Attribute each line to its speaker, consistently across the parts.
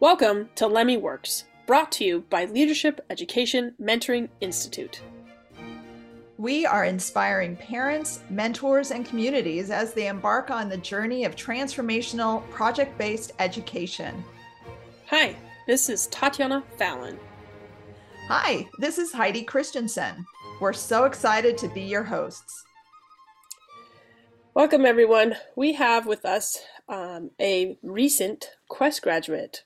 Speaker 1: Welcome to LEMI Works, brought to you by Leadership Education Mentoring Institute.
Speaker 2: We are inspiring parents, mentors, and communities as they embark on the journey of transformational project based education.
Speaker 1: Hi, this is Tatiana Fallon.
Speaker 2: Hi, this is Heidi Christensen. We're so excited to be your hosts.
Speaker 1: Welcome, everyone. We have with us um, a recent Quest graduate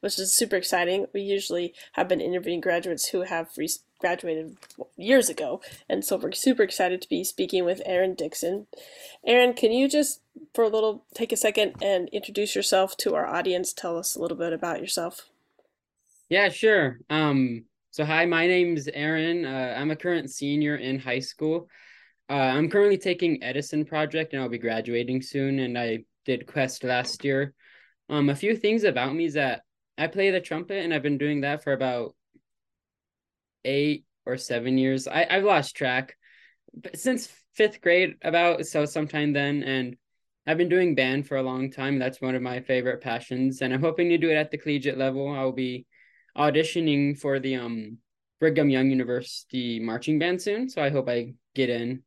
Speaker 1: which is super exciting. We usually have been interviewing graduates who have re- graduated years ago, and so we're super excited to be speaking with Aaron Dixon. Aaron, can you just for a little take a second and introduce yourself to our audience? Tell us a little bit about yourself.
Speaker 3: Yeah, sure. Um, so hi, my name's Aaron. Uh, I'm a current senior in high school. Uh, I'm currently taking Edison project, and I'll be graduating soon. And I did Quest last year. Um, a few things about me is that I play the trumpet and I've been doing that for about eight or seven years. I, I've lost track but since fifth grade, about so sometime then. And I've been doing band for a long time. That's one of my favorite passions. And I'm hoping to do it at the collegiate level. I'll be auditioning for the um Brigham Young University marching band soon. So I hope I get in.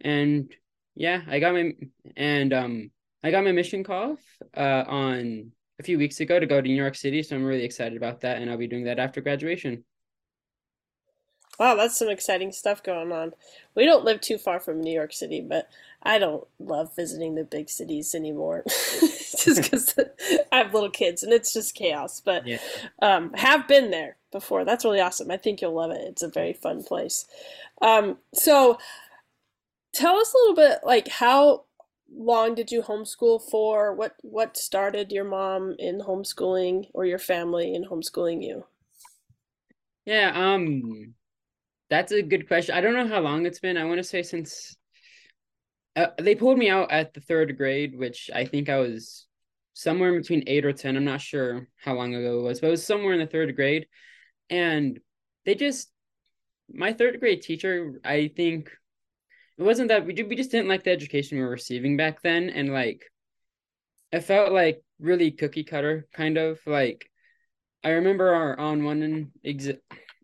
Speaker 3: And yeah, I got my and um I got my mission call uh, on a few weeks ago to go to New York City, so I'm really excited about that, and I'll be doing that after graduation.
Speaker 1: Wow, that's some exciting stuff going on. We don't live too far from New York City, but I don't love visiting the big cities anymore, just because I have little kids and it's just chaos. But yeah. um, have been there before. That's really awesome. I think you'll love it. It's a very fun place. Um, so, tell us a little bit like how long did you homeschool for? What what started your mom in homeschooling or your family in homeschooling you?
Speaker 3: Yeah, um that's a good question. I don't know how long it's been. I want to say since uh, they pulled me out at the third grade, which I think I was somewhere between 8 or 10. I'm not sure how long ago it was, but it was somewhere in the third grade. And they just my third grade teacher, I think it wasn't that we did, we just didn't like the education we were receiving back then, and like it felt like really cookie cutter kind of like. I remember our on one exit.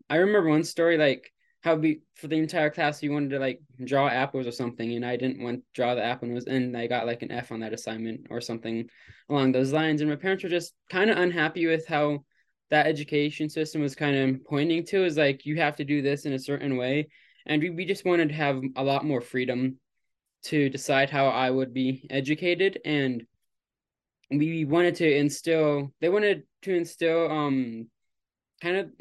Speaker 3: I remember one story like how we for the entire class we wanted to like draw apples or something, and I didn't want to draw the apple, and was and I got like an F on that assignment or something along those lines, and my parents were just kind of unhappy with how that education system was kind of pointing to is like you have to do this in a certain way and we, we just wanted to have a lot more freedom to decide how I would be educated. And we wanted to instill they wanted to instill um kind of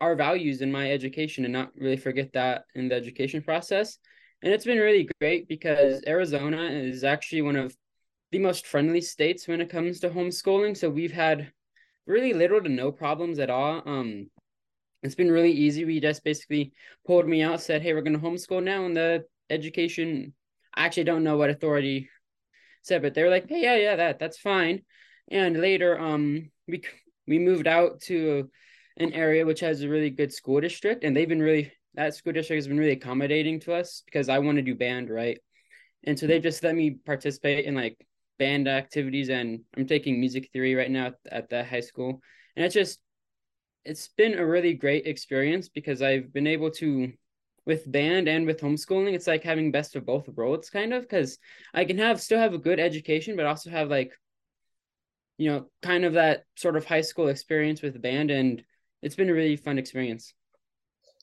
Speaker 3: our values in my education and not really forget that in the education process. And it's been really great because Arizona is actually one of the most friendly states when it comes to homeschooling. So we've had really little to no problems at all. Um it's been really easy. We just basically pulled me out, said, "Hey, we're going to homeschool now," and the education. I actually don't know what authority said, but they were like, "Hey, yeah, yeah, that that's fine." And later, um, we we moved out to an area which has a really good school district, and they've been really that school district has been really accommodating to us because I want to do band, right? And so they just let me participate in like band activities, and I'm taking music theory right now at, at the high school, and it's just it's been a really great experience because I've been able to with band and with homeschooling it's like having best of both worlds kind of because I can have still have a good education but also have like you know kind of that sort of high school experience with band and it's been a really fun experience.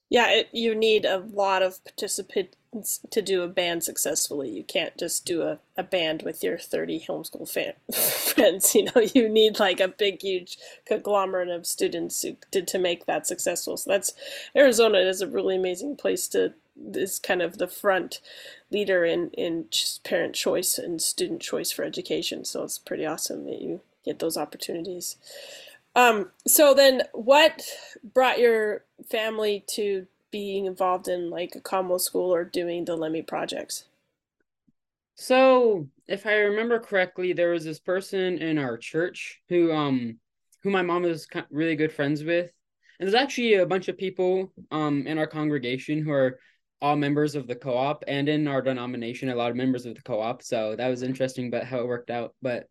Speaker 1: Yeah, it, you need a lot of participants to do a band successfully. You can't just do a, a band with your 30 homeschool fan, friends. You know, you need like a big, huge conglomerate of students who, to, to make that successful. So that's Arizona is a really amazing place to is kind of the front leader in in parent choice and student choice for education. So it's pretty awesome that you get those opportunities. Um, so then, what brought your family to being involved in like a combo school or doing the LEMI projects?
Speaker 3: So, if I remember correctly, there was this person in our church who um who my mom was really good friends with. And there's actually a bunch of people um in our congregation who are all members of the co-op and in our denomination a lot of members of the co-op. So that was interesting but how it worked out. But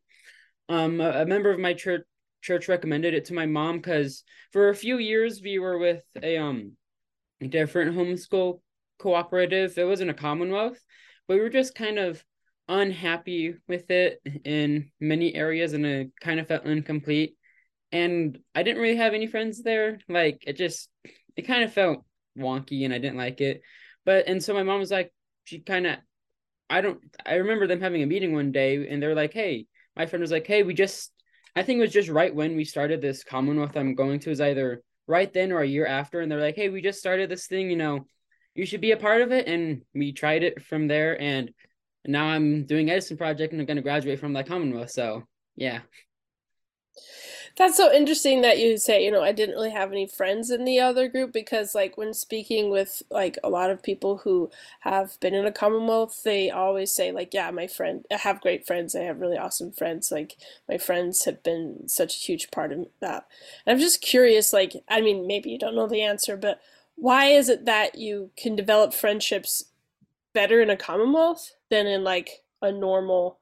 Speaker 3: um a, a member of my church church recommended it to my mom because for a few years we were with a um different homeschool cooperative. It wasn't a Commonwealth, but we were just kind of unhappy with it in many areas and it kind of felt incomplete. And I didn't really have any friends there. Like it just it kind of felt wonky and I didn't like it. But and so my mom was like, she kind of I don't I remember them having a meeting one day and they're like, hey, my friend was like, hey, we just I think it was just right when we started this Commonwealth I'm going to is either right then or a year after. And they're like, hey, we just started this thing, you know, you should be a part of it. And we tried it from there. And now I'm doing Edison Project and I'm going to graduate from that Commonwealth. So, yeah.
Speaker 1: That's so interesting that you say, you know, I didn't really have any friends in the other group because, like, when speaking with like a lot of people who have been in a Commonwealth, they always say, like, yeah, my friend, I have great friends. I have really awesome friends. Like, my friends have been such a huge part of that. And I'm just curious, like, I mean, maybe you don't know the answer, but why is it that you can develop friendships better in a Commonwealth than in like a normal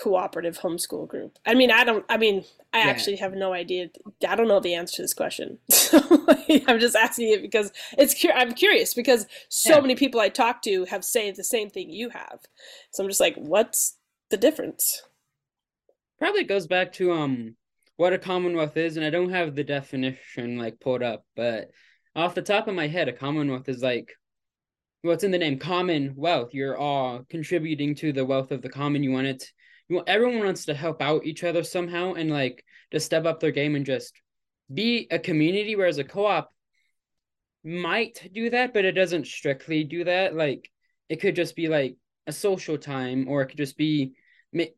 Speaker 1: cooperative homeschool group? I mean, I don't, I mean, I yeah. actually have no idea. I don't know the answer to this question. I'm just asking it because it's, I'm curious because so yeah. many people I talk to have said the same thing you have. So I'm just like, what's the difference?
Speaker 3: Probably goes back to, um, what a commonwealth is, and I don't have the definition like pulled up, but off the top of my head, a commonwealth is like what's in the name commonwealth. You're all contributing to the wealth of the common. You want it you want, everyone wants to help out each other somehow and like to step up their game and just be a community whereas a co-op might do that but it doesn't strictly do that. Like it could just be like a social time or it could just be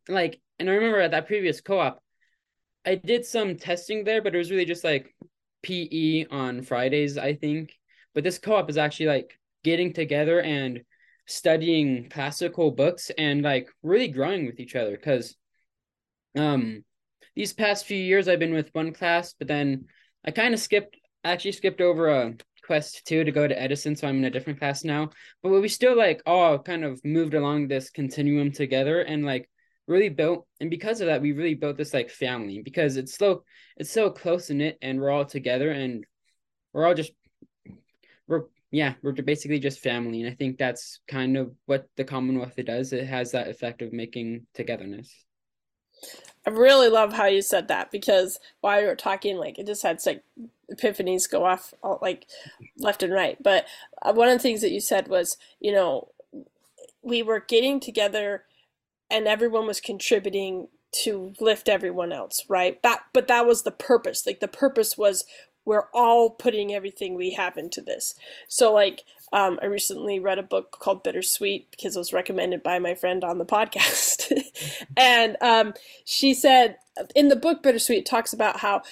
Speaker 3: like and i remember at that previous co-op i did some testing there but it was really just like pe on fridays i think. But this co-op is actually like getting together and studying classical books and like really growing with each other because um these past few years I've been with one class, but then I kind of skipped actually skipped over a quest two to go to Edison, so I'm in a different class now. But we still like all kind of moved along this continuum together and like really built and because of that we really built this like family because it's so it's so close knit and we're all together and we're all just we're yeah, we're basically just family. And I think that's kind of what the Commonwealth does. It has that effect of making togetherness.
Speaker 1: I really love how you said that because while you were talking, like it just had like epiphanies go off all, like left and right. But uh, one of the things that you said was, you know, we were getting together and everyone was contributing to lift everyone else, right? That but that was the purpose. Like the purpose was we're all putting everything we have into this. So like um, I recently read a book called Bittersweet because it was recommended by my friend on the podcast. and um, she said in the book Bittersweet talks about how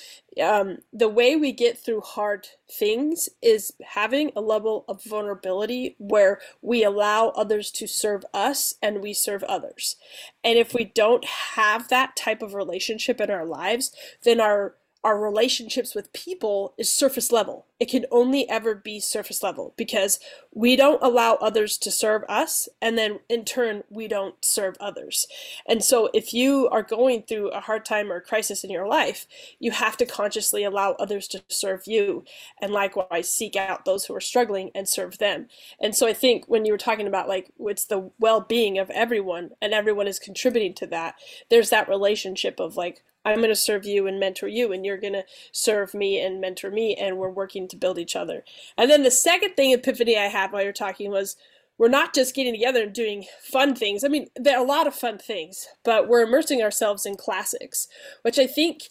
Speaker 1: um, the way we get through hard things is having a level of vulnerability where we allow others to serve us and we serve others. And if we don't have that type of relationship in our lives, then our our relationships with people is surface level. It can only ever be surface level because we don't allow others to serve us, and then in turn, we don't serve others. And so, if you are going through a hard time or a crisis in your life, you have to consciously allow others to serve you, and likewise seek out those who are struggling and serve them. And so, I think when you were talking about like it's the well being of everyone, and everyone is contributing to that, there's that relationship of like, I'm going to serve you and mentor you, and you're going to serve me and mentor me, and we're working to build each other. And then the second thing, epiphany I had while you're talking was we're not just getting together and doing fun things. I mean, there are a lot of fun things, but we're immersing ourselves in classics, which I think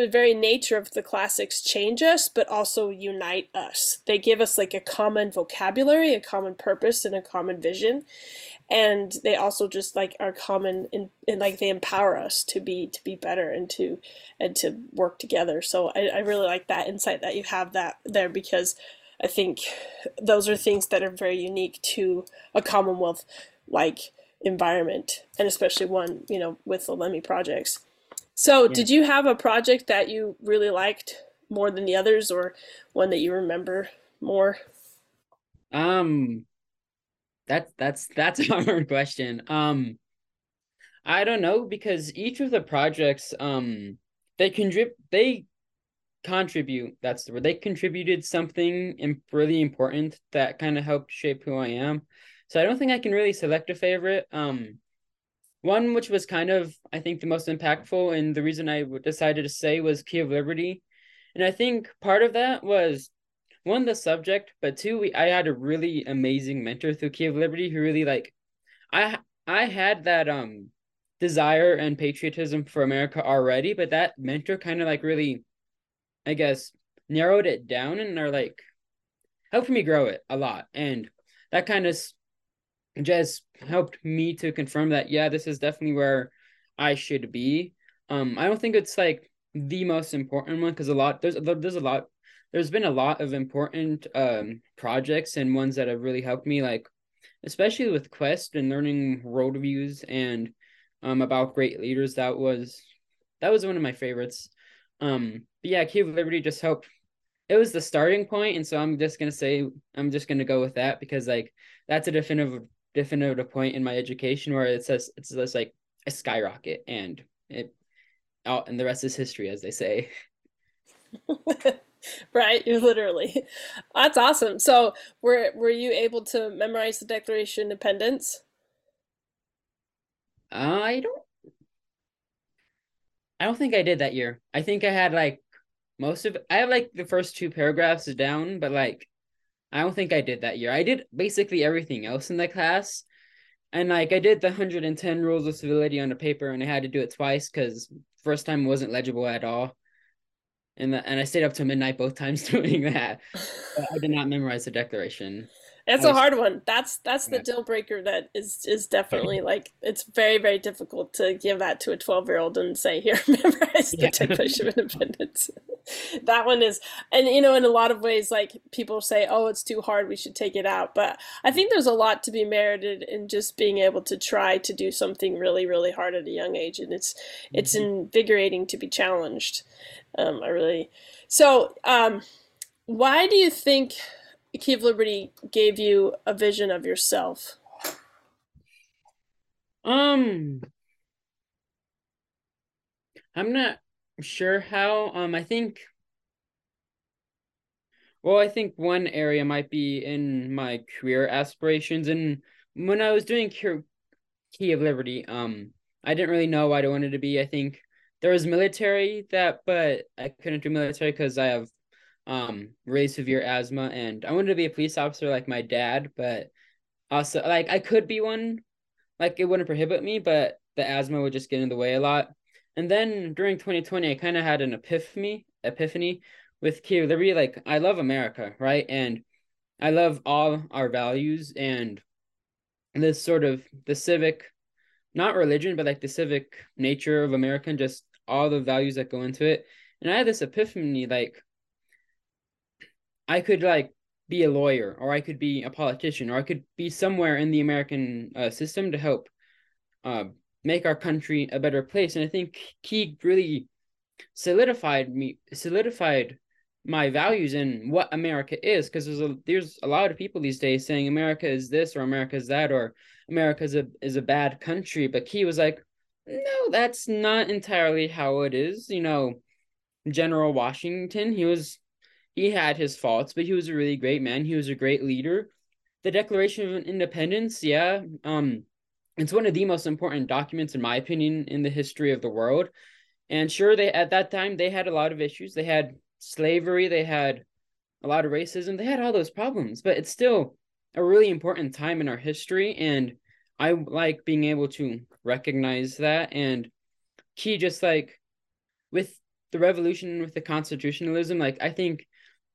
Speaker 1: the very nature of the classics change us, but also unite us. They give us like a common vocabulary, a common purpose, and a common vision. And they also just like are common in like they empower us to be to be better and to and to work together. So I, I really like that insight that you have that there because i think those are things that are very unique to a commonwealth like environment and especially one you know with the LEMI projects so yeah. did you have a project that you really liked more than the others or one that you remember more
Speaker 3: um that's that's that's a hard question. Um, I don't know because each of the projects um they contrib they contribute that's the word they contributed something really important that kind of helped shape who i am so i don't think i can really select a favorite um one which was kind of i think the most impactful and the reason i decided to say was key of liberty and i think part of that was one the subject but two we i had a really amazing mentor through key of liberty who really like i i had that um desire and patriotism for america already but that mentor kind of like really I guess, narrowed it down and are like helped me grow it a lot. And that kind of just helped me to confirm that, yeah, this is definitely where I should be. Um, I don't think it's like the most important one because a lot there's there's a lot there's been a lot of important um projects and ones that have really helped me like especially with quest and learning world views and um about great leaders that was that was one of my favorites um, but yeah, Key of Liberty just helped. It was the starting point, and so I'm just gonna say I'm just gonna go with that because like that's a definitive definitive point in my education where it says it's just like a skyrocket and it out and the rest is history as they say.
Speaker 1: right, you literally. That's awesome. So, were were you able to memorize the Declaration of Independence?
Speaker 3: I don't I don't think I did that year. I think I had like most of I have like the first two paragraphs down, but like I don't think I did that year. I did basically everything else in the class. And like I did the 110 rules of civility on the paper and I had to do it twice because first time wasn't legible at all. And the, and I stayed up to midnight both times doing that. I did not memorize the declaration.
Speaker 1: It's a hard one. That's that's the deal breaker that is is definitely like it's very very difficult to give that to a 12 year old and say here memorize the yeah. Declaration of Independence. that one is and you know in a lot of ways like people say oh it's too hard we should take it out but I think there's a lot to be merited in just being able to try to do something really really hard at a young age and it's mm-hmm. it's invigorating to be challenged. Um, I really so um, why do you think Key of Liberty gave you a vision of yourself?
Speaker 3: Um, I'm not sure how. Um, I think. Well, I think one area might be in my career aspirations, and when I was doing Key of Liberty, um, I didn't really know what I wanted to be. I think there was military that, but I couldn't do military because I have um really severe asthma and I wanted to be a police officer like my dad, but also like I could be one, like it wouldn't prohibit me, but the asthma would just get in the way a lot. And then during 2020, I kind of had an epiphany, epiphany with Key Liberty. Like I love America, right? And I love all our values and this sort of the civic, not religion, but like the civic nature of America and just all the values that go into it. And I had this epiphany, like I could like be a lawyer or I could be a politician or I could be somewhere in the American uh, system to help uh, make our country a better place. And I think Key really solidified me solidified my values in what America is because there's a there's a lot of people these days saying America is this or America is that or America is a is a bad country. But Key was like, no, that's not entirely how it is. You know, General Washington, he was he had his faults, but he was a really great man. He was a great leader. The Declaration of Independence, yeah, um, it's one of the most important documents, in my opinion, in the history of the world. And sure, they at that time they had a lot of issues. They had slavery, they had a lot of racism, they had all those problems, but it's still a really important time in our history. And I like being able to recognize that. And key, just like with the revolution, with the constitutionalism, like I think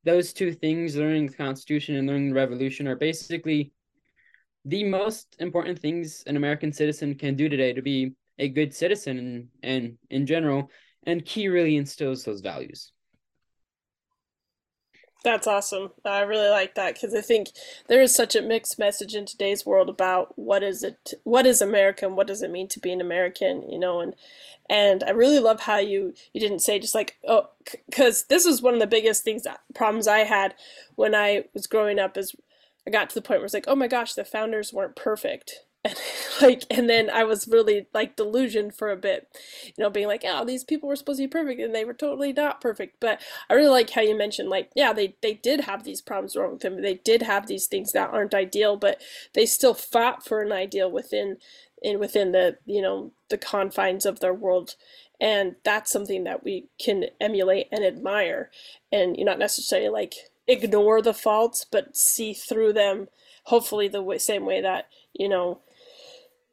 Speaker 3: those two things, learning the Constitution and learning the Revolution, are basically the most important things an American citizen can do today to be a good citizen and, and in general. And Key really instills those values.
Speaker 1: That's awesome. I really like that because I think there is such a mixed message in today's world about what is it, what is America, and what does it mean to be an American, you know, and and I really love how you you didn't say just like oh because this was one of the biggest things uh, problems I had when I was growing up is I got to the point where it's like oh my gosh the founders weren't perfect and like and then i was really like delusioned for a bit you know being like oh these people were supposed to be perfect and they were totally not perfect. But i really like how you mentioned like yeah they they did have these problems wrong with them. They did have these things that aren't ideal but they still fought for an ideal within in within the you know the confines of their world. And that's something that we can emulate and admire. And you're not necessarily like ignore the faults but see through them hopefully the way, same way that you know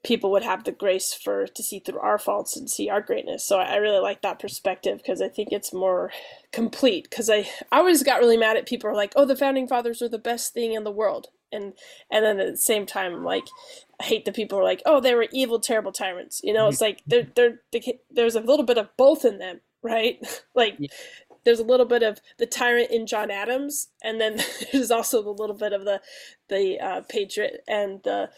Speaker 1: people would have the grace for to see through our faults and see our greatness. So i really like that perspective because i think it's more complete. Because I, I always got really mad at people who are like oh the founding fathers are the best thing in the world. And and then at the same time like I hate the people who are like oh they were evil terrible tyrants. You know mm-hmm. it's like they're, they're, they, there's a little bit of both in them right? Like yeah there's a little bit of the tyrant in John Adams, and then there's also a little bit of the the uh, patriot and the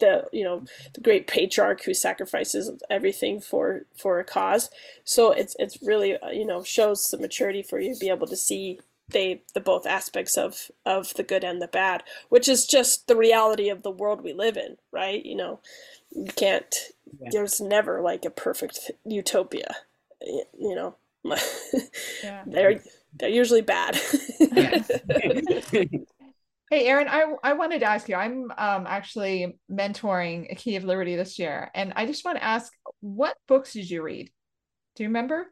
Speaker 1: the you know the great patriarch who sacrifices everything for for a cause. So it's it's really uh, you know shows some maturity for you to be able to see they the both aspects of of the good and the bad, which is just the reality of the world we live in, right? You know, you can't. Yeah. There's never like a perfect utopia, you know yeah. they're they're usually bad.
Speaker 2: hey, Aaron, I I wanted to ask you. I'm um, actually mentoring a Key of Liberty this year, and I just want to ask, what books did you read? Do you remember?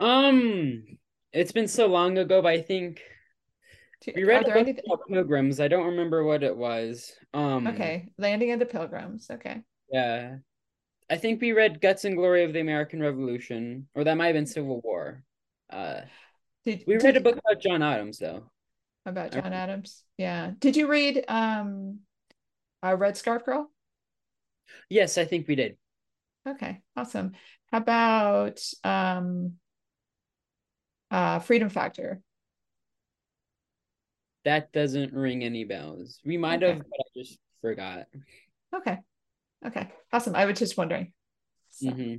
Speaker 3: Um, it's been so long ago, but I think we read a book anything... Pilgrims. I don't remember what it was. Um,
Speaker 2: okay, Landing of the Pilgrims. Okay.
Speaker 3: Yeah, I think we read Guts and Glory of the American Revolution, or that might have been Civil War. Uh, did, we read a book about John Adams, though.
Speaker 2: About John Adams, yeah. Did you read um, uh, Red Scarf Girl?
Speaker 3: Yes, I think we did.
Speaker 2: Okay, awesome. How about um, uh, Freedom Factor?
Speaker 3: That doesn't ring any bells. We might okay. have, but I just forgot.
Speaker 2: Okay. Okay, awesome. I was just wondering.
Speaker 3: So. Mm-hmm.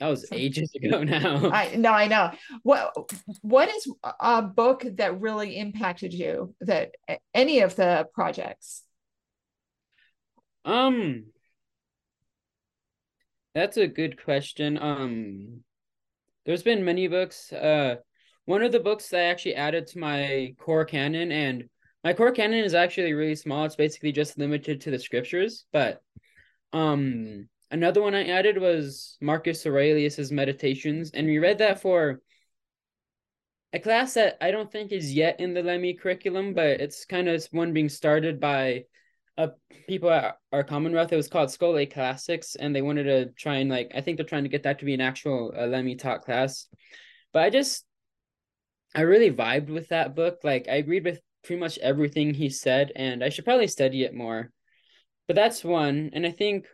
Speaker 3: That was ages ago now.
Speaker 2: I no, I know. What what is a book that really impacted you? That any of the projects?
Speaker 3: Um, that's a good question. Um, there's been many books. Uh, one of the books that I actually added to my core canon, and my core canon is actually really small. It's basically just limited to the scriptures, but um, another one I added was Marcus Aurelius's Meditations, and we read that for a class that I don't think is yet in the LEMI curriculum, but it's kind of one being started by uh, people at our Commonwealth. It was called Scholae Classics, and they wanted to try and like I think they're trying to get that to be an actual uh, LEMI taught class. But I just I really vibed with that book. Like I agreed with pretty much everything he said, and I should probably study it more. But that's one, and I think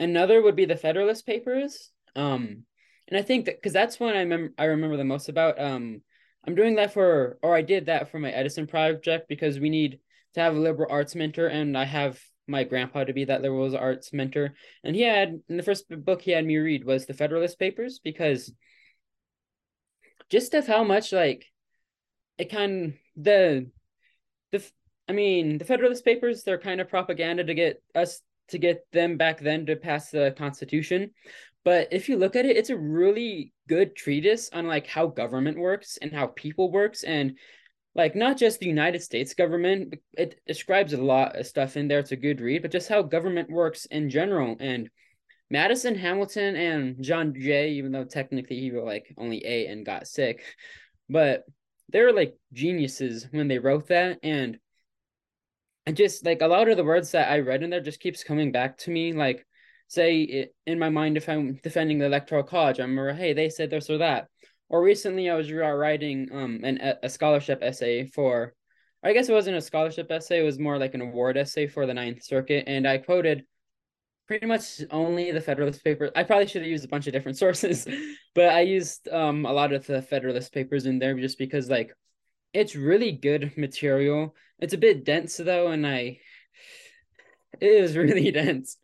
Speaker 3: another would be the Federalist Papers. Um, and I think that because that's one I remember I remember the most about. Um, I'm doing that for, or I did that for my Edison project because we need to have a liberal arts mentor, and I have my grandpa to be that liberal arts mentor. And he had in the first book he had me read was the Federalist Papers because just of how much like it kind the the I mean, the Federalist Papers, they're kind of propaganda to get us to get them back then to pass the Constitution. But if you look at it, it's a really good treatise on like how government works and how people works and like not just the United States government. It describes a lot of stuff in there. It's a good read, but just how government works in general. And Madison, Hamilton, and John Jay, even though technically he wrote like only A and got sick, but they were like geniuses when they wrote that. And I just like a lot of the words that I read in there just keeps coming back to me. Like, say in my mind, if I'm defending the electoral college, I'm remember, hey, they said this or that. Or recently, I was writing um an a scholarship essay for, I guess it wasn't a scholarship essay; it was more like an award essay for the Ninth Circuit, and I quoted pretty much only the Federalist Papers. I probably should have used a bunch of different sources, but I used um a lot of the Federalist Papers in there just because like it's really good material. It's a bit dense though, and I it is really dense.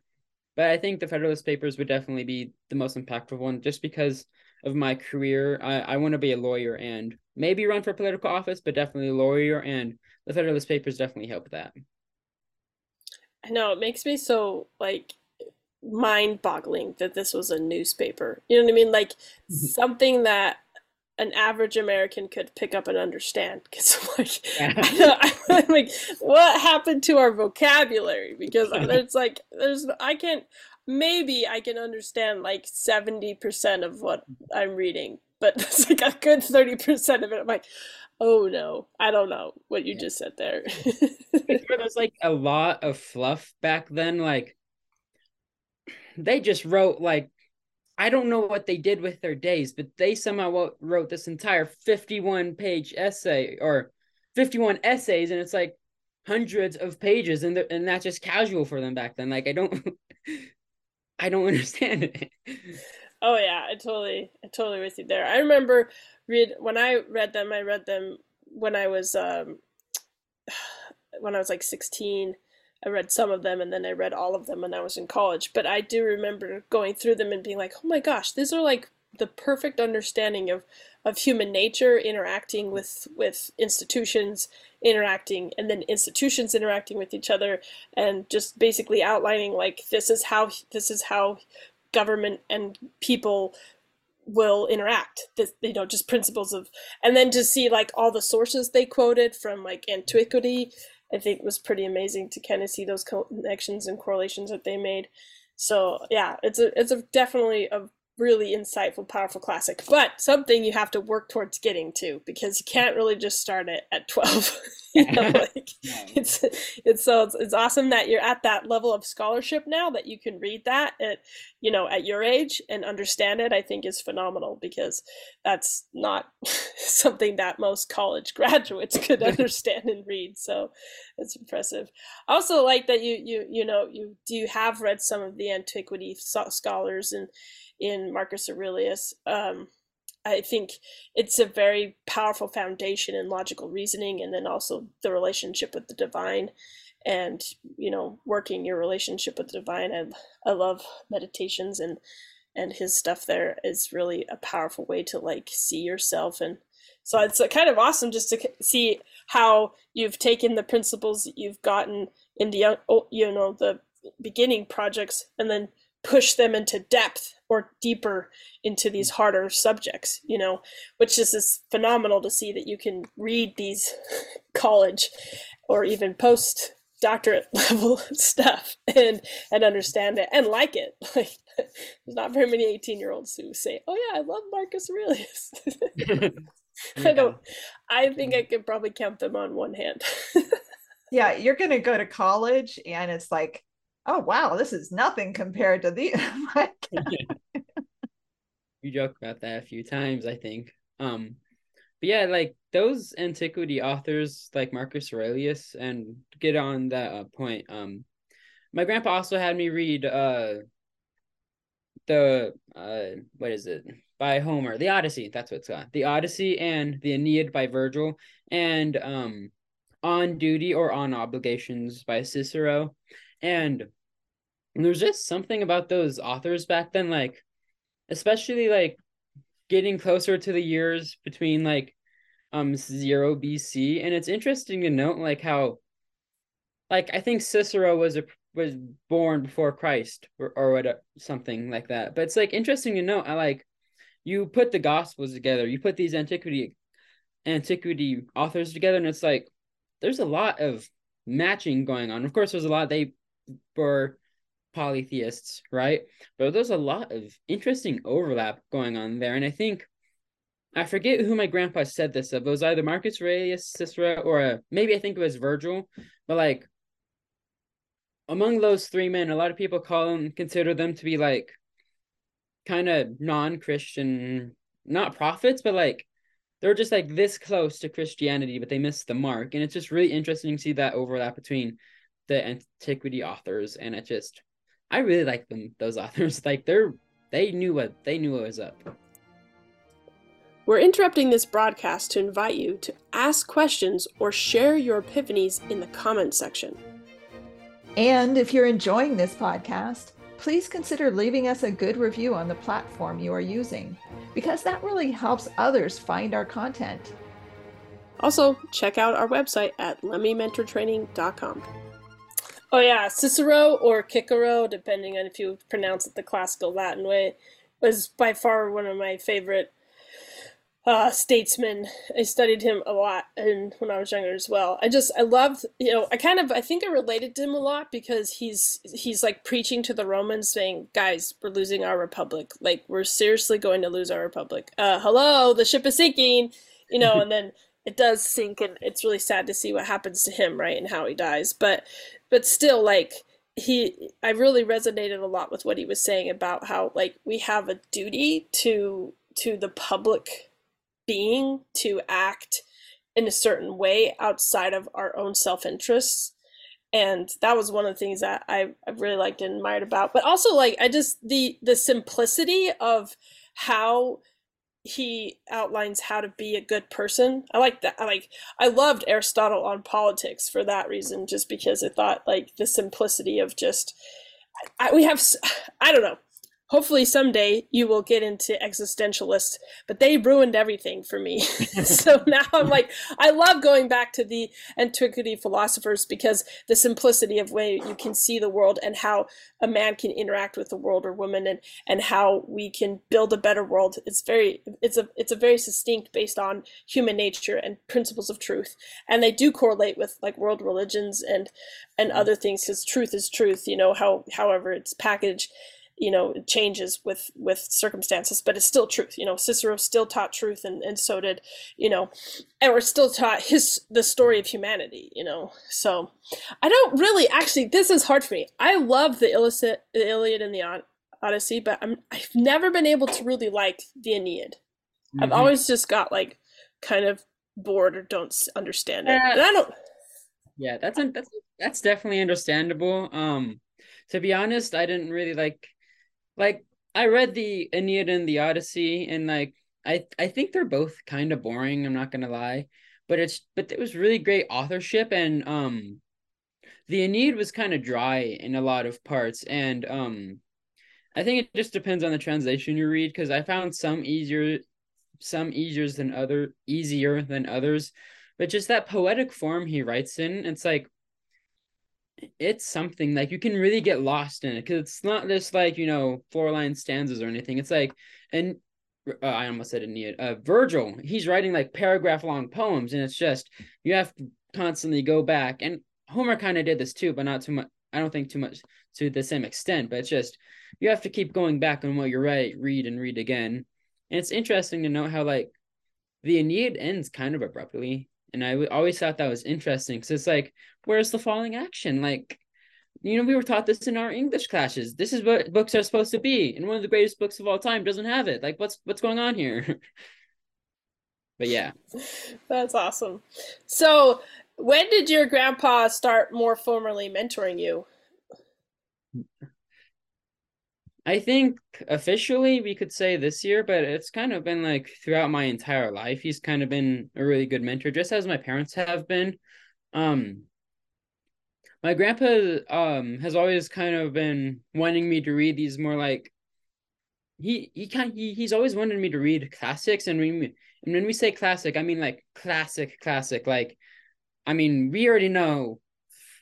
Speaker 3: But I think the Federalist Papers would definitely be the most impactful one just because of my career. I, I want to be a lawyer and maybe run for political office, but definitely a lawyer. And the Federalist Papers definitely help that.
Speaker 1: I know it makes me so like mind-boggling that this was a newspaper. You know what I mean? Like mm-hmm. something that an average American could pick up and understand. Because like, I am like, what happened to our vocabulary? Because it's like, there's, I can't. Maybe I can understand like seventy percent of what I'm reading, but it's like a good thirty percent of it. I'm like, oh no, I don't know what you yeah. just said there.
Speaker 3: there was like a lot of fluff back then. Like, they just wrote like I don't know what they did with their days, but they somehow wrote this entire 51 page essay or 51 essays, and it's like hundreds of pages, and and that's just casual for them back then. Like I don't, I don't understand it.
Speaker 1: Oh yeah, I totally, I totally with you there. I remember read when I read them. I read them when I was um, when I was like 16 I read some of them and then I read all of them when I was in college. But I do remember going through them and being like, oh my gosh, these are like the perfect understanding of, of human nature interacting with, with institutions, interacting, and then institutions interacting with each other, and just basically outlining like this is how this is how government and people will interact this you know just principles of and then to see like all the sources they quoted from like antiquity I think was pretty amazing to kind of see those connections and correlations that they made. So yeah, it's a it's a definitely a really insightful, powerful classic, but something you have to work towards getting to because you can't really just start it at 12. you know, like it's, it's so it's, it's awesome that you're at that level of scholarship now that you can read that at, you know, at your age and understand it, I think is phenomenal because that's not something that most college graduates could understand and read. So it's impressive. I also like that you, you, you know, you do you have read some of the antiquity scholars and, in Marcus Aurelius. Um, I think it's a very powerful foundation in logical reasoning, and then also the relationship with the divine, and you know, working your relationship with the divine. I I love meditations and and his stuff there is really a powerful way to like see yourself and so it's kind of awesome just to see how you've taken the principles that you've gotten in the you know the beginning projects and then push them into depth or deeper into these harder subjects, you know, which is is phenomenal to see that you can read these college or even post doctorate level stuff and and understand it and like it. Like there's not very many 18 year olds who say, "Oh yeah, I love Marcus Aurelius." yeah. I don't. I think I could probably count them on one hand.
Speaker 2: yeah, you're gonna go to college and it's like oh wow, this is nothing compared to the.
Speaker 3: you joke about that a few times, I think. Um, but yeah, like those antiquity authors like Marcus Aurelius, and get on that uh, point. Um, my grandpa also had me read uh the uh what is it by Homer, the Odyssey. That's what it's called, the Odyssey and the Aeneid by Virgil, and um, On Duty or On Obligations by Cicero, and and there's just something about those authors back then, like especially like getting closer to the years between like um zero BC. And it's interesting to note like how like I think Cicero was a was born before Christ or, or what something like that. But it's like interesting to note I like you put the gospels together, you put these antiquity antiquity authors together, and it's like there's a lot of matching going on. Of course, there's a lot they were polytheists, right? But there's a lot of interesting overlap going on there. And I think I forget who my grandpa said this of. It was either Marcus Aurelius, Cicero, or uh, maybe I think it was Virgil. But like among those three men, a lot of people call them consider them to be like kind of non-Christian, not prophets, but like they're just like this close to Christianity, but they missed the mark. And it's just really interesting to see that overlap between the antiquity authors. And it just I really like them. Those authors, like they're they knew what they knew what was up.
Speaker 1: We're interrupting this broadcast to invite you to ask questions or share your epiphanies in the comment section.
Speaker 2: And if you're enjoying this podcast, please consider leaving us a good review on the platform you are using, because that really helps others find our content.
Speaker 1: Also, check out our website at lemmymentortraining.com. Oh yeah, Cicero or Cicero, depending on if you pronounce it the classical Latin way, was by far one of my favorite uh, statesmen. I studied him a lot, and when I was younger as well. I just I loved you know I kind of I think I related to him a lot because he's he's like preaching to the Romans, saying, "Guys, we're losing our republic. Like we're seriously going to lose our republic. Uh, hello, the ship is sinking." You know, and then it does sink, and it's really sad to see what happens to him, right, and how he dies. But but still, like he I really resonated a lot with what he was saying about how like we have a duty to to the public being to act in a certain way outside of our own self-interests. And that was one of the things that I, I really liked and admired about. But also like i just the the simplicity of how he outlines how to be a good person. I like that i like i loved aristotle on politics for that reason just because i thought like the simplicity of just I, we have i don't know hopefully someday you will get into existentialists but they ruined everything for me. So now i'm like i love going back to the antiquity philosophers because the simplicity of way you can see the world and how a man can interact with the world or woman and and how we can build a better world. It's very it's a it's a very succinct based on human nature and principles of truth. And they do correlate with like world religions and and mm. other things because truth is truth you know how however it's packaged you know changes with with circumstances but it's still truth you know cicero still taught truth and, and so did you know and we're still taught his the story of humanity you know. So i don't really actually this is hard for me. I love the illicit the iliad and the odyssey but i'm i've never been able to really like the aeneid. Mm-hmm. i've always just got like kind of bored or don't understand it. Uh, and i don't
Speaker 3: yeah that's that's that's definitely understandable. Um to be honest i didn't really like like I read the Aeneid and the Odyssey, and like I I think they're both kind of boring. I'm not gonna lie, but it's but it was really great authorship, and um, the Aeneid was kind of dry in a lot of parts, and um, I think it just depends on the translation you read because I found some easier, some easier than other easier than others, but just that poetic form he writes in, it's like it's something like you can really get lost in it because it's not just like you know four line stanzas or anything. It's like and uh, I almost said Aeneid. Uh, Virgil, he's writing like paragraph long poems, and it's just you have to constantly go back. And Homer kind of did this too, but not too much. I don't think too much to the same extent. But it's just you have to keep going back on what you read, read and read again. And it's interesting to note how like the Aeneid ends kind of abruptly and I always thought that was interesting because it's like, where's the falling action? Like, you know, we were taught this in our English classes. This is what books are supposed to be, and one of the greatest books of all time doesn't have it. Like, what's what's going on here? but yeah,
Speaker 1: that's awesome. So, when did your grandpa start more formally mentoring you?
Speaker 3: I think officially we could say this year, but it's kind of been like throughout my entire life. He's kind of been a really good mentor, just as my parents have been. Um, my grandpa um has always kind of been wanting me to read these more like he he kind he, he's always wanted me to read classics and we and when we say classic I mean like classic classic like I mean we already know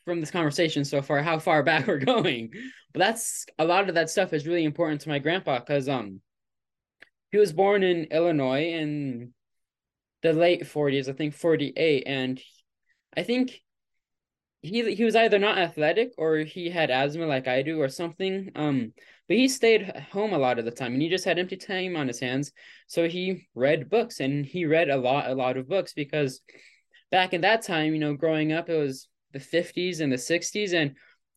Speaker 3: from this conversation so far how far back we're going. But that's a lot of that stuff is really important to my grandpa because um he was born in Illinois in the late 40s, I think 48, and I think he he was either not athletic or he had asthma like I do or something. Um, but he stayed home a lot of the time and he just had empty time on his hands. So he read books and he read a lot, a lot of books because back in that time, you know, growing up, it was the 50s and the 60s and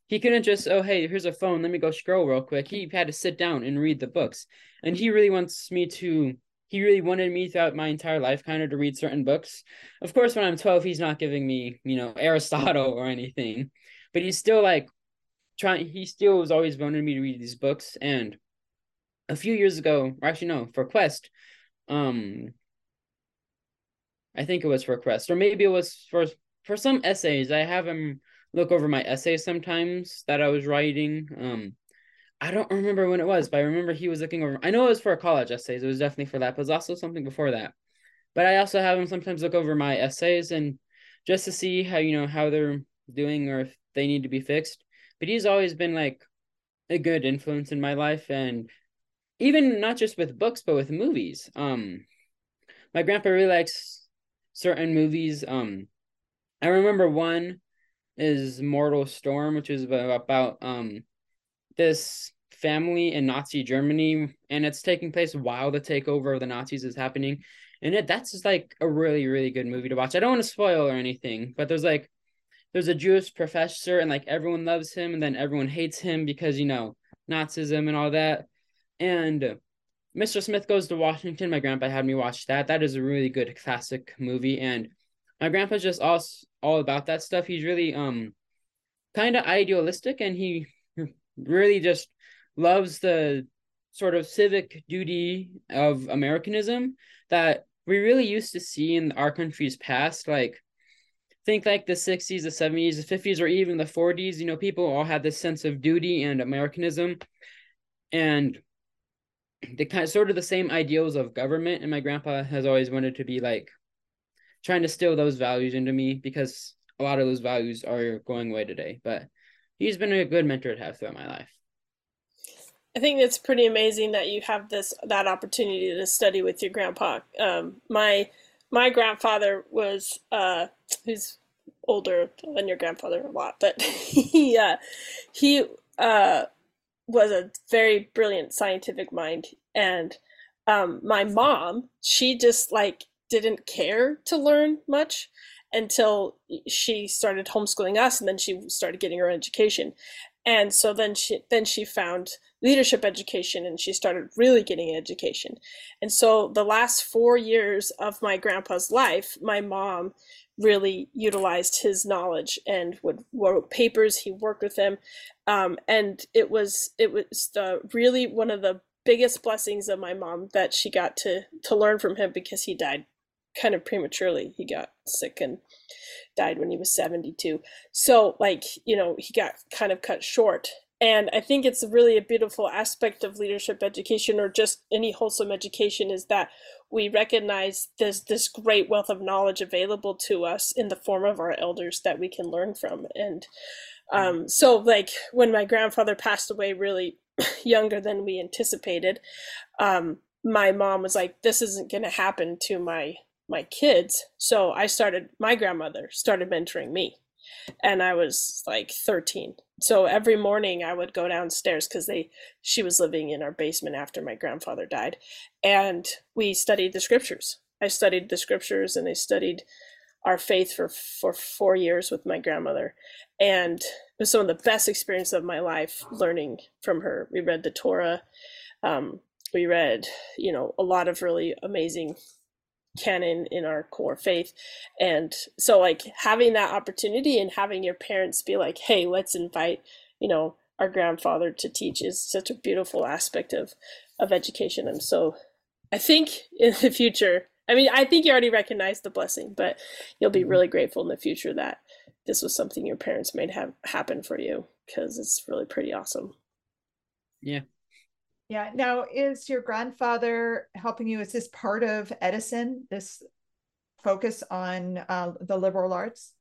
Speaker 3: he couldn't just oh hey here's a phone let me go scroll real quick. He had to sit down and read the books. And he really wants me to he really wanted me throughout my entire life kind of to read certain books. Of course when i'm 12 he's not giving me you know aristotle or anything but he's still like trying he still was always wanting me to read these books. And a few years ago or actually no for quest um i think it was for quest or maybe it was for for some essays, I have him look over my essays sometimes that I was writing. Um, I don't remember when it was, but I remember he was looking over. I know it was for a college essays. It was definitely for that, but it was also something before that. But I also have him sometimes look over my essays and just to see how you know how they're doing or if they need to be fixed. But he's always been like a good influence in my life and even not just with books but with movies. Um my grandpa really likes certain movies. Um I remember one is Mortal Storm, which is about um this family in Nazi Germany, and it's taking place while the takeover of the Nazis is happening. And it that's just like a really, really good movie to watch. I don't want to spoil or anything, but there's like there's a Jewish professor and like everyone loves him and then everyone hates him because you know Nazism and all that. And Mr. Smith Goes to Washington. My grandpa had me watch that. That is a really good classic movie, and my grandpa's just all all about that stuff. He's really um kind of idealistic, and he really just loves the sort of civic duty of Americanism that we really used to see in our country's past. Like, think like the 60s, the 70s, the 50s, or even the 40s. You know, people all had this sense of duty and Americanism. And the kind sort of the same ideals of government. And my grandpa has always wanted to be like trying to steal those values into me because a lot of those values are going away today. But he's been a good mentor to have throughout my life.
Speaker 1: I think it's pretty amazing that you have this that opportunity to study with your grandpa. Um, my my grandfather was uh, who's older than your grandfather a lot, but he uh, he uh, was a very brilliant scientific mind, and um, my mom she just like didn't care to learn much until she started homeschooling us and then she started getting her education. And so then she then she found leadership education and she started really getting an education. And so the last four years of my grandpa's life my mom really utilized his knowledge and would wrote papers. He worked with them um, and it was it was the really one of the biggest blessings of my mom that she got to to learn from him because he died kind of prematurely he got sick and died when he was 72 so like you know he got kind of cut short. And i think it's really a beautiful aspect of leadership education or just any wholesome education is that we recognize this this great wealth of knowledge available to us in the form of our elders that we can learn from. And um, so like when my grandfather passed away really younger than we anticipated um, my mom was like this isn't going to happen to my my kids so i started my grandmother started mentoring me and I was like 13. So every morning I would go downstairs because they she was living in our basement after my grandfather died, and we studied the scriptures. I studied the scriptures and I studied our faith for for four years with my grandmother, and it was some of the best experience of my life learning from her. We read the Torah. Um, we read, you know, a lot of really amazing canon in our core faith. And so like having that opportunity and having your parents be like hey let's invite you know our grandfather to teach is such a beautiful aspect of of education. And so i think in the future i mean i think you already recognize the blessing but you'll be mm-hmm. really grateful in the future that this was something your parents made have happen for you because it's really pretty awesome.
Speaker 3: Yeah
Speaker 2: yeah. Now, is your grandfather helping you? Is this part of Edison? This focus on uh, the liberal arts?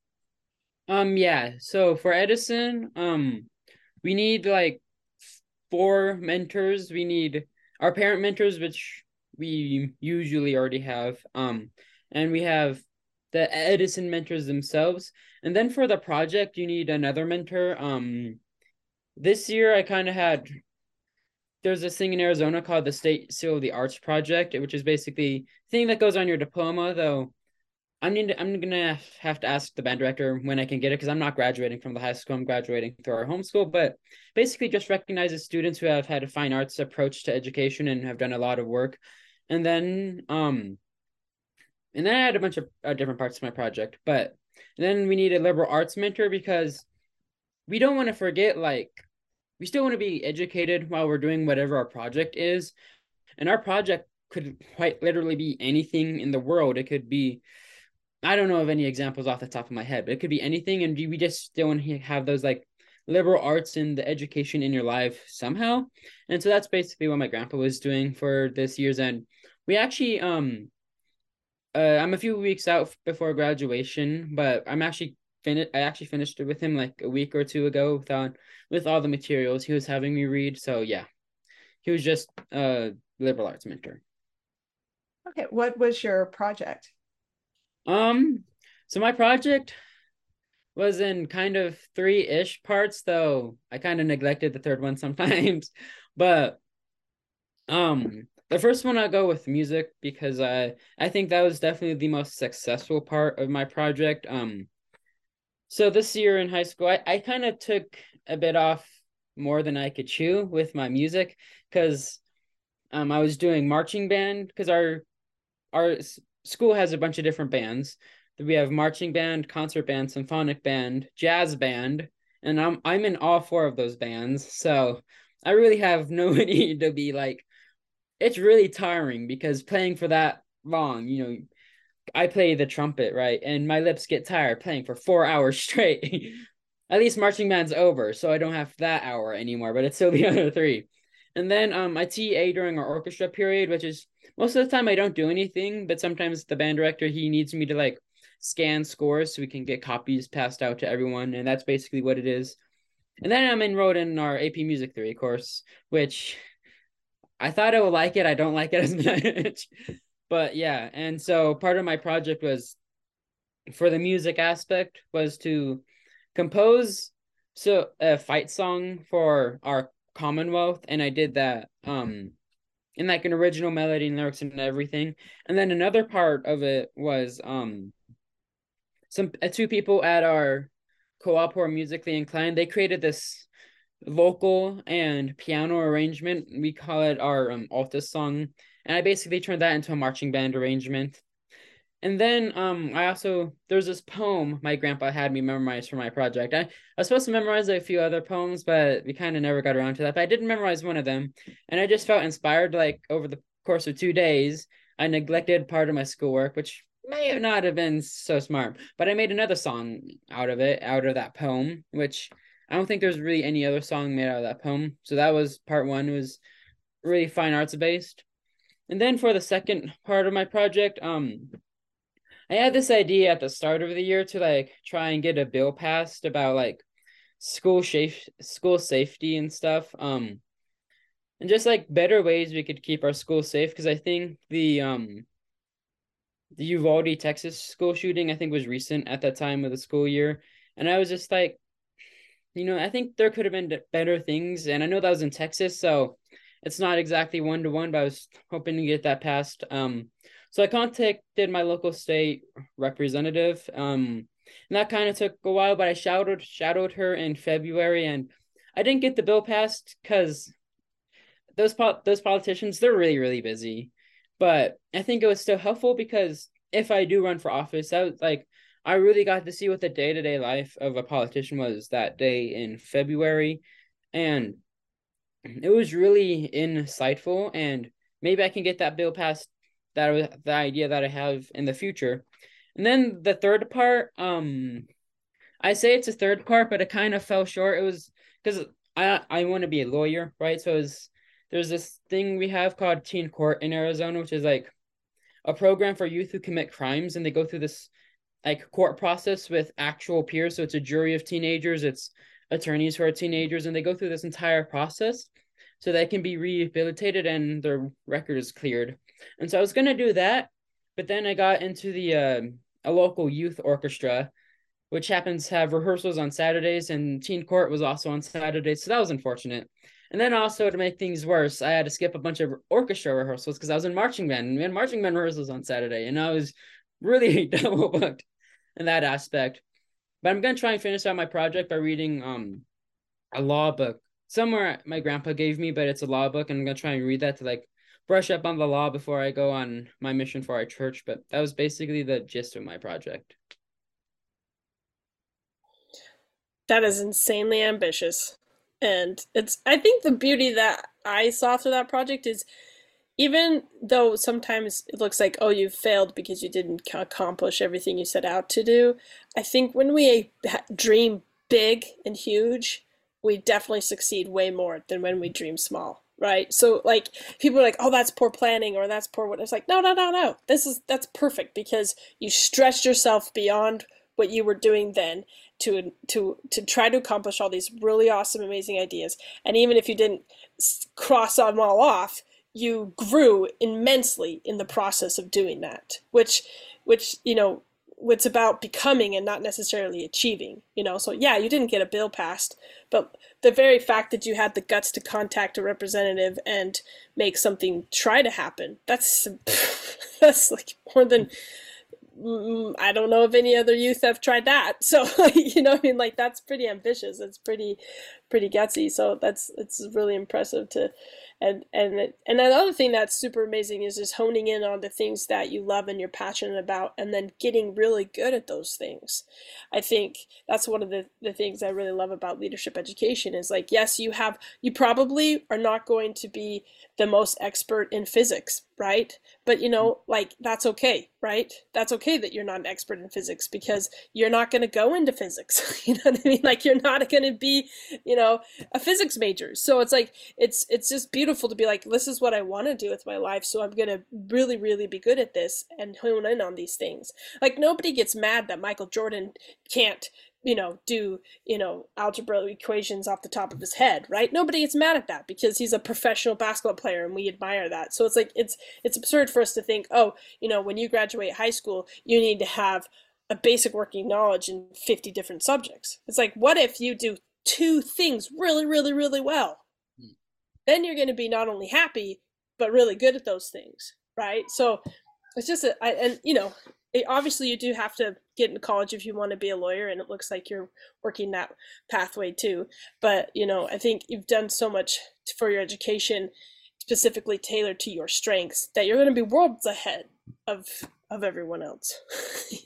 Speaker 3: Um. Yeah. So for Edison, um, we need like four mentors. We need our parent mentors, which we usually already have. Um, and we have the Edison mentors themselves. And then for the project, you need another mentor. Um, this year I kind of had there's this thing in Arizona called the State Seal of the Arts Project, which is basically thing that goes on your diploma. Though I'm need I'm gonna have to ask the band director when I can get it because I'm not graduating from the high school. I'm graduating through our homeschool, but basically just recognizes students who have had a fine arts approach to education and have done a lot of work. And then um, and then I had a bunch of uh, different parts of my project, but then we need a liberal arts mentor because we don't want to forget like we still want to be educated while we're doing whatever our project is. And our project could quite literally be anything in the world. It could be, I don't know of any examples off the top of my head, but it could be anything. And we just still want to have those like liberal arts and the education in your life somehow. And so that's basically what my grandpa was doing for this year's end. We actually, um, uh, I'm a few weeks out before graduation, but I'm actually finished. I actually finished it with him like a week or two ago without with all the materials he was having me read. So yeah, he was just a liberal arts mentor.
Speaker 2: Okay, what was your project?
Speaker 3: Um, so my project was in kind of three-ish parts, though I kind of neglected the third one sometimes. but um the first one I'll go with music because I I think that was definitely the most successful part of my project. Um so this year in high school I, I kind of took a bit off more than I could chew with my music because um I was doing marching band because our our school has a bunch of different bands. We have marching band, concert band, symphonic band, jazz band, and I'm I'm in all four of those bands. So I really have no need to be like it's really tiring because playing for that long, you know, I play the trumpet, right? And my lips get tired playing for 4 hours straight. At least marching band's over, so I don't have that hour anymore, but it's still the other 3. And then um I TA during our orchestra period, which is most of the time I don't do anything, but sometimes the band director he needs me to like scan scores so we can get copies passed out to everyone, and that's basically what it is. And then I'm enrolled in our AP Music Theory course, which I thought I would like it. I don't like it as much. But yeah, and so part of my project was for the music aspect was to compose so a fight song for our Commonwealth, and I did that um in like an original melody and lyrics and everything. And then another part of it was um some uh, two people at our co-op are musically inclined. They created this vocal and piano arrangement. We call it our um, Altus song, and I basically turned that into a marching band arrangement. And then um, I also there's this poem my grandpa had me memorize for my project. I, I was supposed to memorize a few other poems, but we kind of never got around to that. But I didn't memorize one of them, and I just felt inspired. Like over the course of two days, I neglected part of my schoolwork, which may have not have been so smart. But I made another song out of it, out of that poem, which I don't think there's really any other song made out of that poem. So that was part one. It was really fine arts based. And then for the second part of my project, um, I had this idea at the start of the year to like try and get a bill passed about like school safe school safety and stuff. Um, and just like better ways we could keep our school safe because I think the um the Uvalde, Texas school shooting I think was recent at that time of the school year, and I was just like, you know, I think there could have been better things, and I know that was in Texas, so it's not exactly one to one, but I was hoping to get that passed. Um, so I contacted my local state representative. Um, and that kind of took a while, but I shadowed shadowed her in February, and I didn't get the bill passed because those po- those politicians they're really really busy. But I think it was still helpful because if I do run for office, that was like I really got to see what the day to day life of a politician was that day in February, and it was really insightful. And maybe I can get that bill passed. That was the idea that I have in the future. And then the third part, um, I say it's a third part, but it kind of fell short. It was because I I want to be a lawyer, right? So was, there's this thing we have called Teen Court in Arizona, which is like a program for youth who commit crimes, and they go through this like court process with actual peers. So it's a jury of teenagers, it's attorneys who are teenagers, and they go through this entire process so they can be rehabilitated and their record is cleared. And so I was gonna do that, but then I got into the uh, a local youth orchestra, which happens to have rehearsals on Saturdays, and teen court was also on Saturdays, so that was unfortunate. And then also to make things worse, I had to skip a bunch of orchestra rehearsals because I was in marching band. And we had marching band rehearsals on Saturday, and I was really double booked in that aspect. But I'm gonna try and finish out my project by reading um a law book. Somewhere my grandpa gave me, but it's a law book, and I'm gonna try and read that to like brush up on the law before I go on my mission for our church. But that was basically the gist of my project.
Speaker 1: That is insanely ambitious. And it's I think the beauty that I saw through that project is even though sometimes it looks like oh you've failed because you didn't accomplish everything you set out to do i think when we dream big and huge we definitely succeed way more than when we dream small right? So like people are like oh that's poor planning or that's poor what it's like no no no no. This is that's perfect because you stretched yourself beyond what you were doing then to to to try to accomplish all these really awesome amazing ideas. And even if you didn't cross them all off you grew immensely in the process of doing that which which you know it's about becoming and not necessarily achieving you know? So yeah you didn't get a bill passed but the very fact that you had the guts to contact a representative and make something try to happen that's that's like more than Mm, mm, I don't know if any other youth have tried that. So you know, I mean, like that's pretty ambitious. It's pretty, pretty gutsy. So that's it's really impressive to and and and another thing that's super amazing is just honing in on the things that you love and you're passionate about and then getting really good at those things i think that's one of the, the things i really love about leadership education is like yes you have you probably are not going to be the most expert in physics right but you know mm. like that's okay right that's okay that you're not an expert in physics because you're not going to go into physics you know what i mean like you're not going to be you know a physics major so it's like it's it's just beautiful beautiful to be like, this is what I want to do with my life. So I'm going to really, really be good at this and hone in on these things. Like nobody gets mad that Michael Jordan can't, you know, do, you know, algebra equations off the top of his head, right? Nobody gets mad at that because he's a professional basketball player and we admire that. So it's like, it's, it's absurd for us to think, oh, you know, when you graduate high school, you need to have a basic working knowledge in 50 different subjects. It's like, what if you do two things really, really, really well? Hmm. then you're going to be not only happy but really good at those things right so it's just a, I, and you know it, obviously you do have to get into college if you want to be a lawyer and it looks like you're working that pathway too. But you know i think you've done so much for your education specifically tailored to your strengths that you're going to be worlds ahead of of everyone else.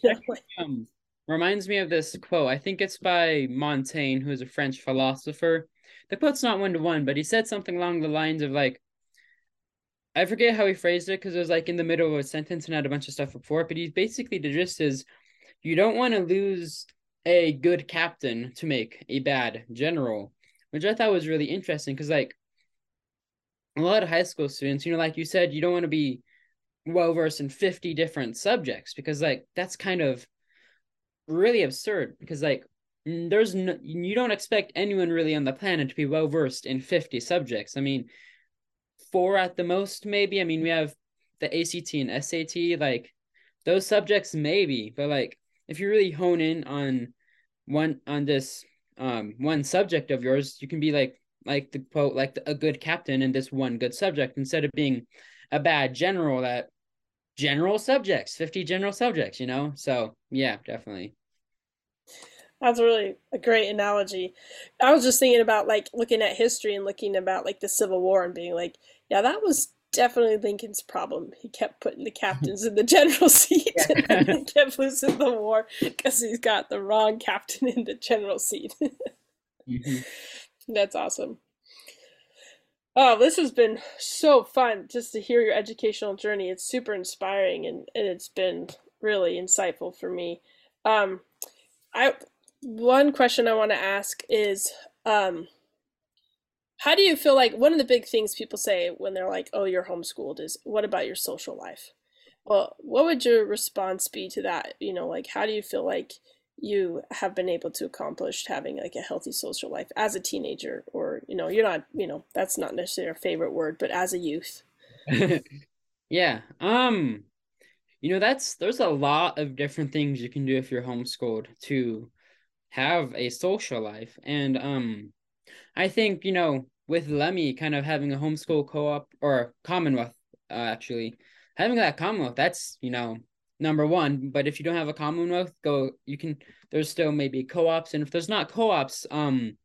Speaker 1: You know?
Speaker 3: um, reminds me of this quote. I think it's by montaigne who's a french philosopher. The quote's not one to one, but he said something along the lines of like, I forget how he phrased it because it was like in the middle of a sentence and had a bunch of stuff before. But he basically the gist is, you don't want to lose a good captain to make a bad general, which I thought was really interesting because like a lot of high school students, you know, like you said, you don't want to be well versed in 50 different subjects because like that's kind of really absurd because like there's no, you don't expect anyone really on the planet to be well versed in 50 subjects. I mean, four at the most, maybe. I mean, we have the ACT and SAT, like those subjects, maybe, but like if you really hone in on one on this um one subject of yours, you can be like like the quote like the, a good captain in this one good subject instead of being a bad general that general subjects, 50 general subjects, you know? So, yeah, definitely.
Speaker 1: That's really a great analogy. I was just thinking about like looking at history and looking about like the Civil War and being like, yeah, that was definitely Lincoln's problem. He kept putting the captains in the general seat and he kept losing the war because he's got the wrong captain in the general seat. mm-hmm. That's awesome. Oh, this has been so fun just to hear your educational journey. It's super inspiring and, and it's been really insightful for me. Um, I one question I want to ask is um, how do you feel like one of the big things people say when they're like, oh, you're homeschooled is what about your social life? Well, what would your response be to that? You know, like, how do you feel like you have been able to accomplish having like a healthy social life as a teenager or you know you're not you know that's not necessarily a favorite word but as a youth
Speaker 3: yeah um you know that's there's a lot of different things you can do if you're homeschooled to have a social life. And um I think, you know, with LEMI kind of having a homeschool co-op or Commonwealth uh, actually, having that Commonwealth, that's, you know, number one. But if you don't have a Commonwealth, go you can there's still maybe co-ops. And if there's not co-ops, um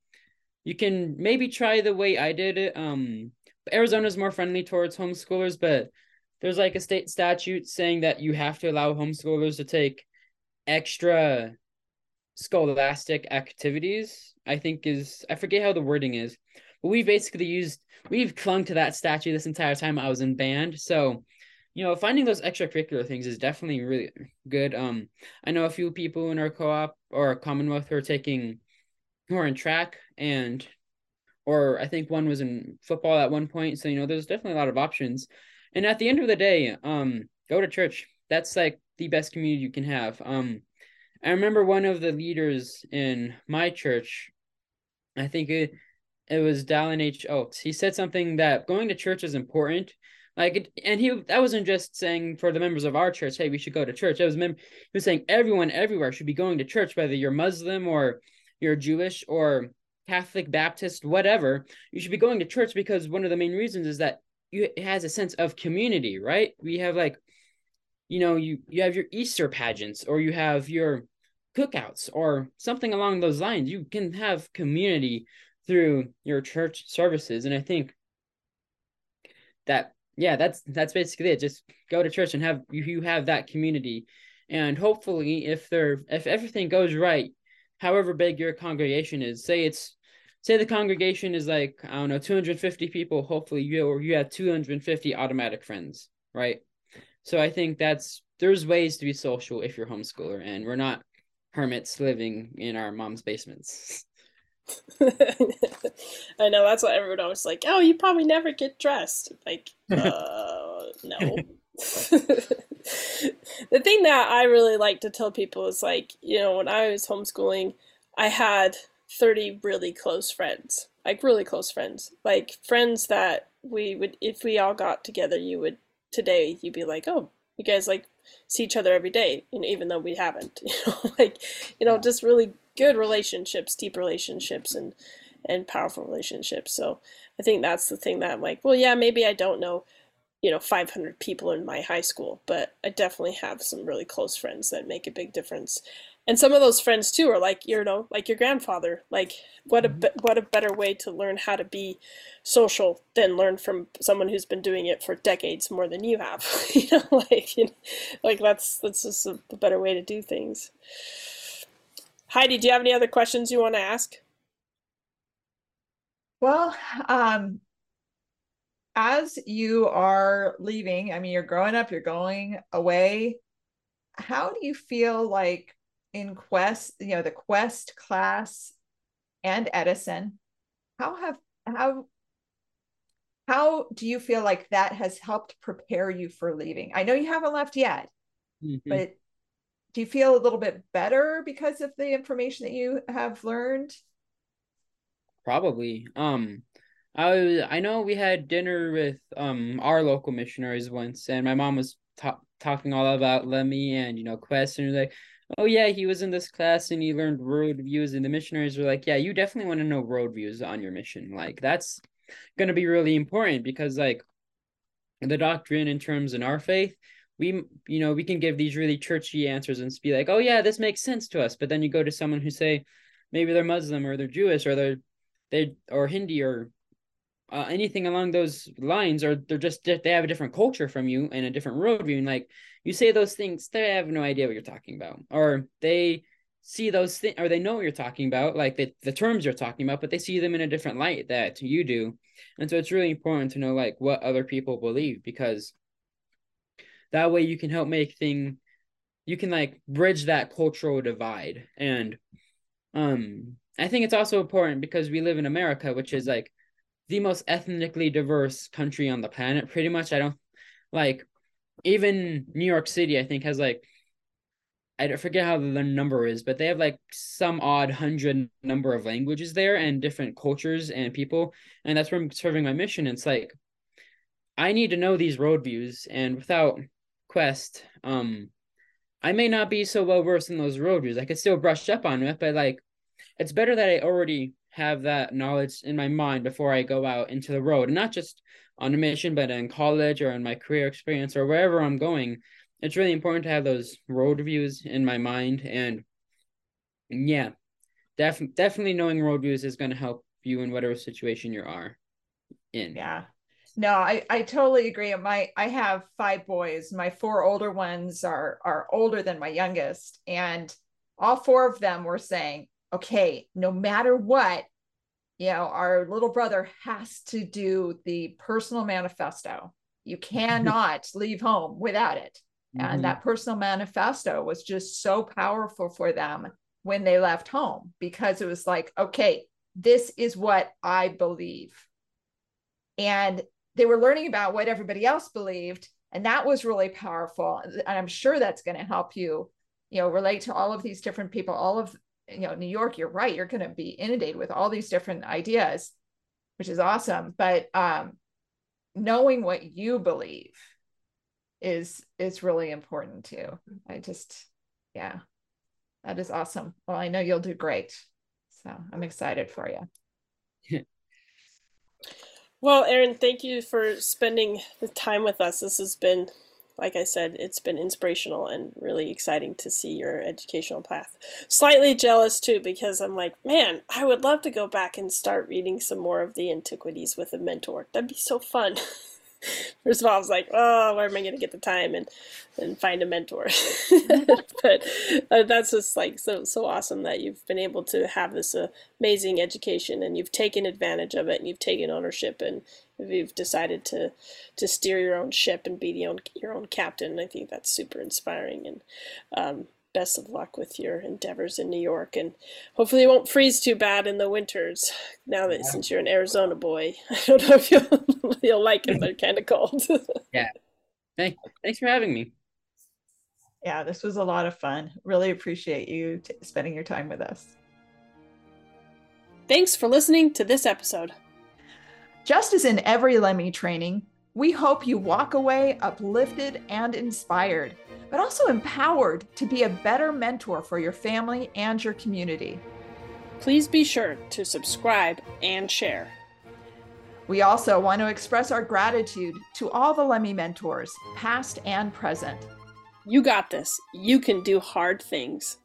Speaker 3: you can maybe try the way I did it. Um Arizona's more friendly towards homeschoolers, but there's like a state statute saying that you have to allow homeschoolers to take extra scholastic activities, I think is I forget how the wording is, we basically used we've clung to that statue this entire time I was in band. So, you know, finding those extracurricular things is definitely really good. Um, I know a few people in our co-op or Commonwealth who are taking who are in track and or I think one was in football at one point. So, you know, there's definitely a lot of options. And at the end of the day, um, go to church. That's like the best community you can have. Um, I remember one of the leaders in my church, I think it it was Dallin H. Oaks. He said something that going to church is important. Like, and he that wasn't just saying for the members of our church, hey, we should go to church. It was mem- he was saying everyone everywhere should be going to church, whether you're Muslim or you're Jewish or Catholic, Baptist, whatever. You should be going to church because one of the main reasons is that you it has a sense of community, right? We have like, you know, you you have your Easter pageants or you have your cookouts or something along those lines. You can have community through your church services, and I think that yeah, that's that's basically it. Just go to church and have you, you have that community, and hopefully, if there if everything goes right, however big your congregation is, say it's say the congregation is like I don't know 250 people. Hopefully, you or you have 250 automatic friends, right? So I think that's there's ways to be social if you're homeschooler, and we're not hermits living in our mom's basements.
Speaker 1: I know that's what everyone always like. Oh, you probably never get dressed. Like, uh, no. the thing that I really like to tell people is like, you know, when I was homeschooling, I had 30 really close friends, like really close friends, like friends that we would, if we all got together, you would today, you'd be like, oh, you guys like see each other every day, you know, even though we haven't, you know, like, you know, just really good relationships, deep relationships, and and powerful relationships. So I think that's the thing that I'm like, well, yeah, maybe I don't know, you know, 500 people in my high school, but I definitely have some really close friends that make a big difference. And some of those friends too are like, you know, like your grandfather. Like, what a mm-hmm. what a better way to learn how to be social than learn from someone who's been doing it for decades more than you have. you know, like, you know, like that's that's just a, a better way to do things. Heidi, do you have any other questions you want to ask?
Speaker 2: Well, um, as you are leaving, I mean, you're growing up, you're going away. How do you feel like in Quest, you know, the Quest class and Edison, how have how how do you feel like that has helped prepare you for leaving? I know you haven't left yet, mm-hmm. but do you feel a little bit better because of the information that you have learned?
Speaker 3: Probably. Um I was, I know we had dinner with um our local missionaries once and my mom was ta- talking all about LEMI and you know Quest and like oh yeah he was in this class and he learned world views and the missionaries were like yeah you definitely want to know world views on your mission. Like that's going to be really important because like the doctrine in terms in our faith we you know we can give these really churchy answers and be like oh yeah this makes sense to us. But then you go to someone who say maybe they're muslim or they're jewish or they're they or hindi or uh, anything along those lines or they're just they have a different culture from you and a different worldview and like you say those things they have no idea what you're talking about or they see those things or they know what you're talking about like the, the terms you're talking about but they see them in a different light that you do and so it's really important to know like what other people believe because that way you can help make thing you can like bridge that cultural divide and um i think it's also important because we live in america which is like the most ethnically diverse country on the planet pretty much i don't like even new york city i think has like I forget how the number is, but they have like some odd hundred number of languages there and different cultures and people. And that's where I'm serving my mission. It's like I need to know these world views and without quest, um, I may not be so well versed in those world views. I could still brush up on it, but like, it's better that I already have that knowledge in my mind before I go out into the road, and not just on a mission, but in college or in my career experience or wherever I'm going. It's really important to have those world views in my mind, and yeah, def- definitely knowing world views is going to help you in whatever situation you are in.
Speaker 2: Yeah, no, I, I totally agree. My I have five boys. My four older ones are are older than my youngest, and all four of them were saying, "Okay, no matter what, you know, our little brother has to do the personal manifesto. You cannot leave home without it." Mm-hmm. And that personal manifesto was just so powerful for them when they left home because it was like, "Okay, this is what I believe." And they were learning about what everybody else believed and that was really powerful and i'm sure that's going to help you you know relate to all of these different people all of you know new york you're right you're going to be inundated with all these different ideas which is awesome but um knowing what you believe is is really important too. I just yeah that is awesome. Well i know you'll do great so i'm excited for you
Speaker 1: well Aaron thank you for spending the time with us. This has been like I said, it's been inspirational and really exciting to see your educational path. Slightly jealous too, because I'm like, man, I would love to go back and start reading some more of the antiquities with a mentor. That'd be so fun. First of all, I was like, oh, where am I going to get the time and and find a mentor? but uh, that's just like so so awesome that you've been able to have this uh, amazing education and you've taken advantage of it and you've taken ownership and you've decided to to steer your own ship and be the own your own captain. I think that's super inspiring and um, best of luck with your endeavors in New York, and hopefully it won't freeze too bad in the winters. Now that yeah. since you're an Arizona boy, I don't know if you'll you'll like it. They're kind of cold.
Speaker 3: yeah. Thank, thanks for having me.
Speaker 2: Yeah, this was a lot of fun. Really appreciate you t- spending your time with us.
Speaker 1: Thanks for listening to this episode.
Speaker 2: Just as in every LEMI training, we hope you walk away uplifted and inspired, but also empowered to be a better mentor for your family and your community.
Speaker 1: Please be sure to subscribe and share.
Speaker 2: We also want to express our gratitude to all the LEMI mentors, past and present.
Speaker 1: You got this. You can do hard things.